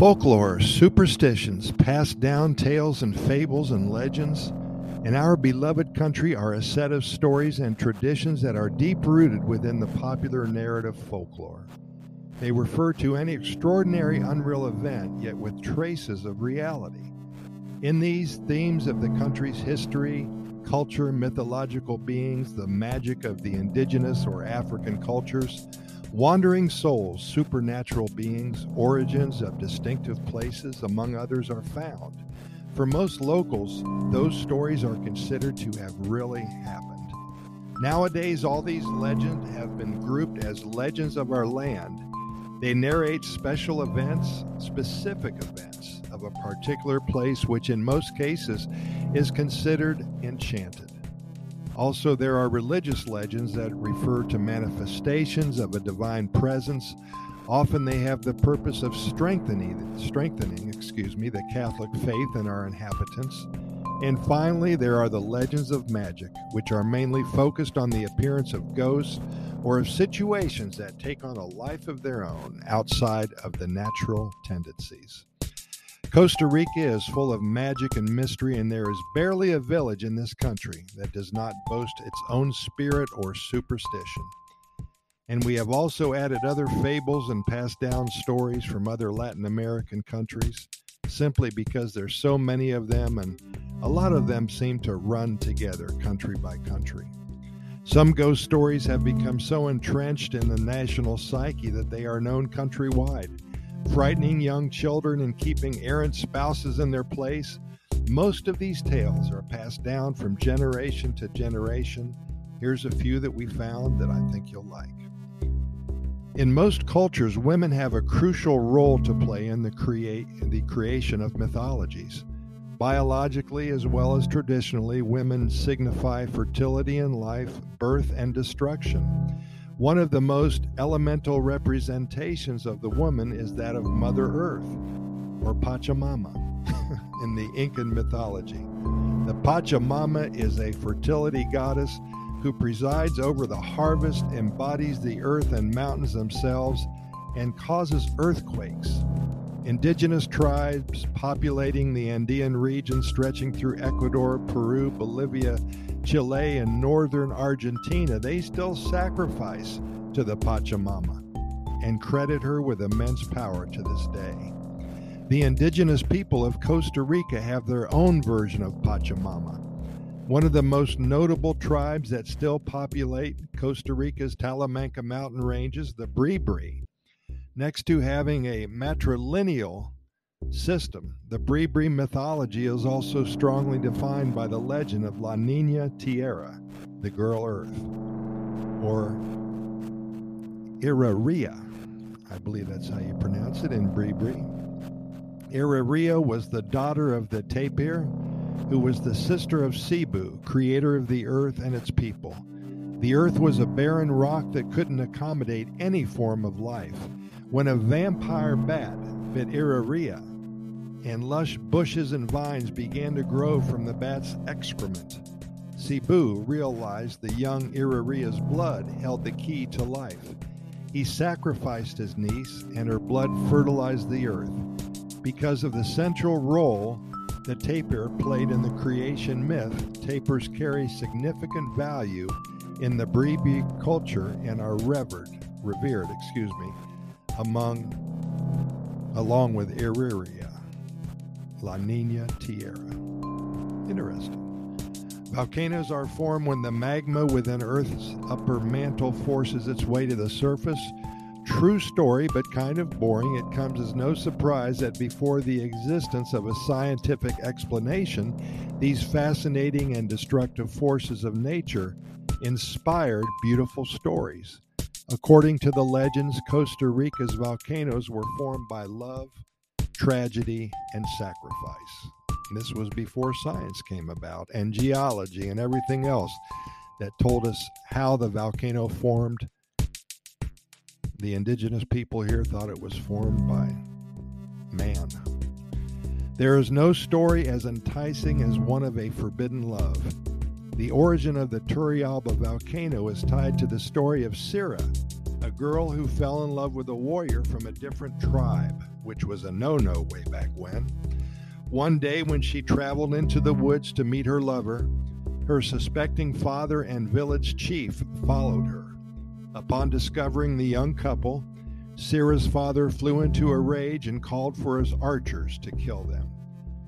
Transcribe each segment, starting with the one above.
Folklore, superstitions, passed down tales and fables and legends in our beloved country are a set of stories and traditions that are deep rooted within the popular narrative folklore. They refer to any extraordinary, unreal event, yet with traces of reality. In these themes of the country's history, culture, mythological beings, the magic of the indigenous or African cultures, Wandering souls, supernatural beings, origins of distinctive places, among others, are found. For most locals, those stories are considered to have really happened. Nowadays, all these legends have been grouped as legends of our land. They narrate special events, specific events of a particular place, which in most cases is considered enchanted. Also, there are religious legends that refer to manifestations of a divine presence. Often they have the purpose of strengthening, strengthening, excuse me, the Catholic faith in our inhabitants. And finally, there are the legends of magic, which are mainly focused on the appearance of ghosts or of situations that take on a life of their own outside of the natural tendencies. Costa Rica is full of magic and mystery, and there is barely a village in this country that does not boast its own spirit or superstition. And we have also added other fables and passed down stories from other Latin American countries simply because there's so many of them and a lot of them seem to run together country by country. Some ghost stories have become so entrenched in the national psyche that they are known countrywide frightening young children and keeping errant spouses in their place. Most of these tales are passed down from generation to generation. Here's a few that we found that I think you'll like. In most cultures, women have a crucial role to play in the, create, the creation of mythologies. Biologically, as well as traditionally, women signify fertility in life, birth, and destruction. One of the most elemental representations of the woman is that of Mother Earth, or Pachamama, in the Incan mythology. The Pachamama is a fertility goddess who presides over the harvest, embodies the earth and mountains themselves, and causes earthquakes. Indigenous tribes populating the Andean region stretching through Ecuador, Peru, Bolivia, Chile, and northern Argentina, they still sacrifice to the Pachamama and credit her with immense power to this day. The indigenous people of Costa Rica have their own version of Pachamama. One of the most notable tribes that still populate Costa Rica's Talamanca mountain ranges, the Bribri. Next to having a matrilineal system. The Bribri mythology is also strongly defined by the legend of La Nina Tierra, the girl earth, or Iraria. I believe that's how you pronounce it in Bribri. Iraria was the daughter of the Tapir, who was the sister of Sibú, creator of the earth and its people. The earth was a barren rock that couldn't accommodate any form of life. When a vampire bat bit Iraria, and lush bushes and vines began to grow from the bat's excrement. Sibú realized the young Iraria's blood held the key to life. He sacrificed his niece, and her blood fertilized the earth. Because of the central role the tapir played in the creation myth, tapirs carry significant value in the Bribri culture and are revered, revered, excuse me, among along with Iriria. La Nina Tierra. Interesting. Volcanoes are formed when the magma within Earth's upper mantle forces its way to the surface. True story, but kind of boring. It comes as no surprise that before the existence of a scientific explanation, these fascinating and destructive forces of nature inspired beautiful stories. According to the legends, Costa Rica's volcanoes were formed by love, tragedy, and sacrifice. This was before science came about and geology and everything else that told us how the volcano formed. The indigenous people here thought it was formed by man. There is no story as enticing as one of a forbidden love. The origin of the Turrialba volcano is tied to the story of Circe, a girl who fell in love with a warrior from a different tribe, which was a no no way back when. One day, when she traveled into the woods to meet her lover, her suspecting father and village chief followed her. Upon discovering the young couple, Sira's father flew into a rage and called for his archers to kill them.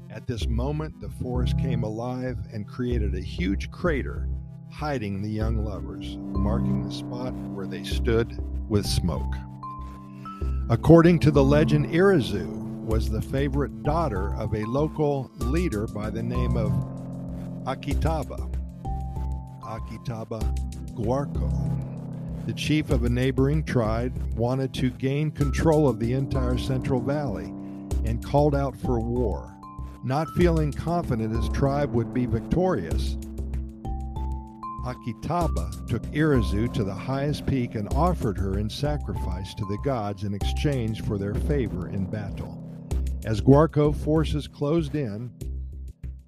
At this moment, the forest came alive and created a huge crater, hiding the young lovers, marking the spot where they stood with smoke. According to the legend, Irazu was the favorite daughter of a local leader by the name of Akitaba. Akitaba Guarco the chief of a neighboring tribe, wanted to gain control of the entire Central Valley and called out for war. Not feeling confident his tribe would be victorious, Akitaba took Irazu to the highest peak and offered her in sacrifice to the gods in exchange for their favor in battle. As Guarco forces closed in,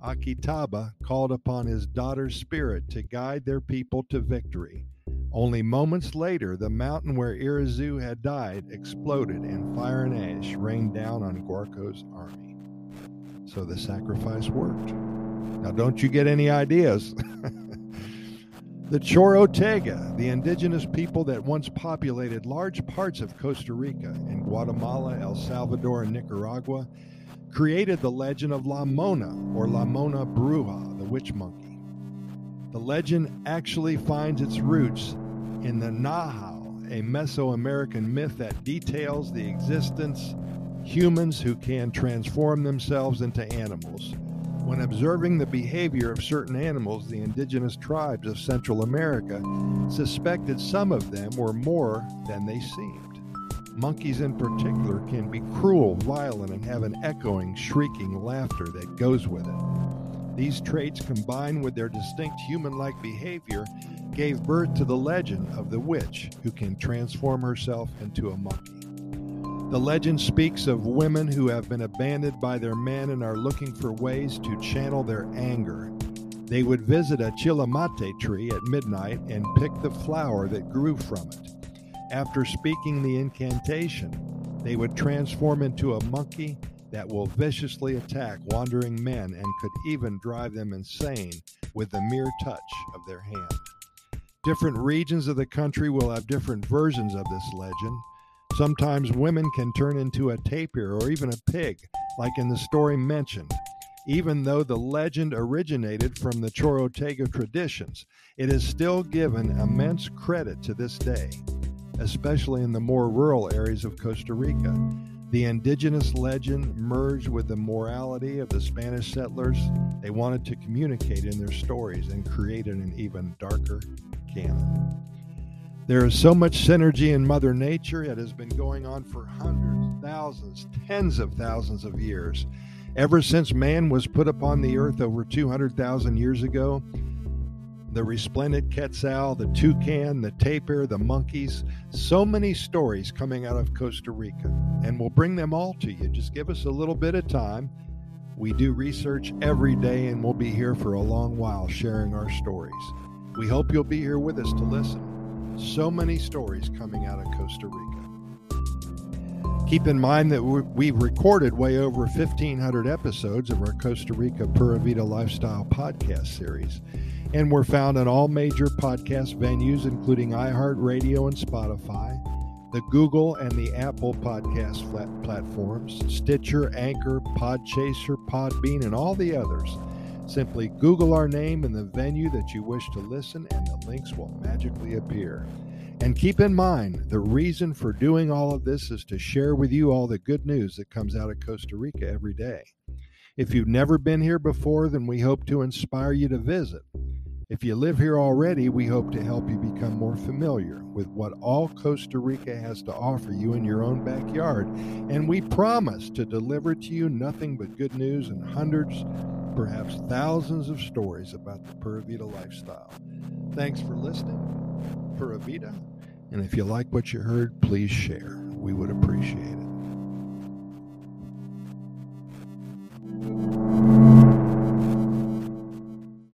Akitaba called upon his daughter's spirit to guide their people to victory. Only moments later, the mountain where Irazu had died exploded and fire and ash rained down on Guarco's army. So the sacrifice worked. Now, don't you get any ideas? the Chorotega, the indigenous people that once populated large parts of Costa Rica and Guatemala, El Salvador, and Nicaragua, created the legend of La Mona or La Mona Bruja, the witch monkey. The legend actually finds its roots in the Nahual, a Mesoamerican myth that details the existence humans who can transform themselves into animals. When observing the behavior of certain animals, the indigenous tribes of Central America suspected some of them were more than they seemed. Monkeys, in particular, can be cruel, violent, and have an echoing, shrieking laughter that goes with it. These traits, combined with their distinct human like behavior, gave birth to the legend of the witch who can transform herself into a monkey. The legend speaks of women who have been abandoned by their men and are looking for ways to channel their anger. They would visit a chilamate tree at midnight and pick the flower that grew from it. After speaking the incantation, they would transform into a monkey that will viciously attack wandering men and could even drive them insane with the mere touch of their hand. Different regions of the country will have different versions of this legend. Sometimes women can turn into a tapir or even a pig, like in the story mentioned. Even though the legend originated from the Chorotega traditions, it is still given immense credit to this day, especially in the more rural areas of Costa Rica. The indigenous legend merged with the morality of the Spanish settlers. They wanted to communicate in their stories and created an even darker canon. There is so much synergy in Mother Nature. It has been going on for hundreds, thousands, tens of thousands of years. Ever since man was put upon the earth over 200,000 years ago, the resplendent quetzal, the toucan, the tapir, the monkeys, so many stories coming out of Costa Rica. And we'll bring them all to you. Just give us a little bit of time. We do research every day, and we'll be here for a long while sharing our stories. We hope you'll be here with us to listen. So many stories coming out of Costa Rica. Keep in mind that we've recorded way over 1,500 episodes of our Costa Rica Pura Vida Lifestyle podcast series, and we're found on all major podcast venues, including iHeartRadio and Spotify, the Google and the Apple podcast platforms, Stitcher, Anchor, Podchaser, Podbean, and all the others. Simply Google our name and the venue that you wish to listen, and the links will magically appear. And keep in mind, the reason for doing all of this is to share with you all the good news that comes out of Costa Rica every day. If you've never been here before, then we hope to inspire you to visit. If you live here already, we hope to help you become more familiar with what all Costa Rica has to offer you in your own backyard. And we promise to deliver to you nothing but good news and hundreds perhaps thousands of stories about the Pura Vida lifestyle. Thanks for listening. Pura Vida. And if you like what you heard, please share. We would appreciate it.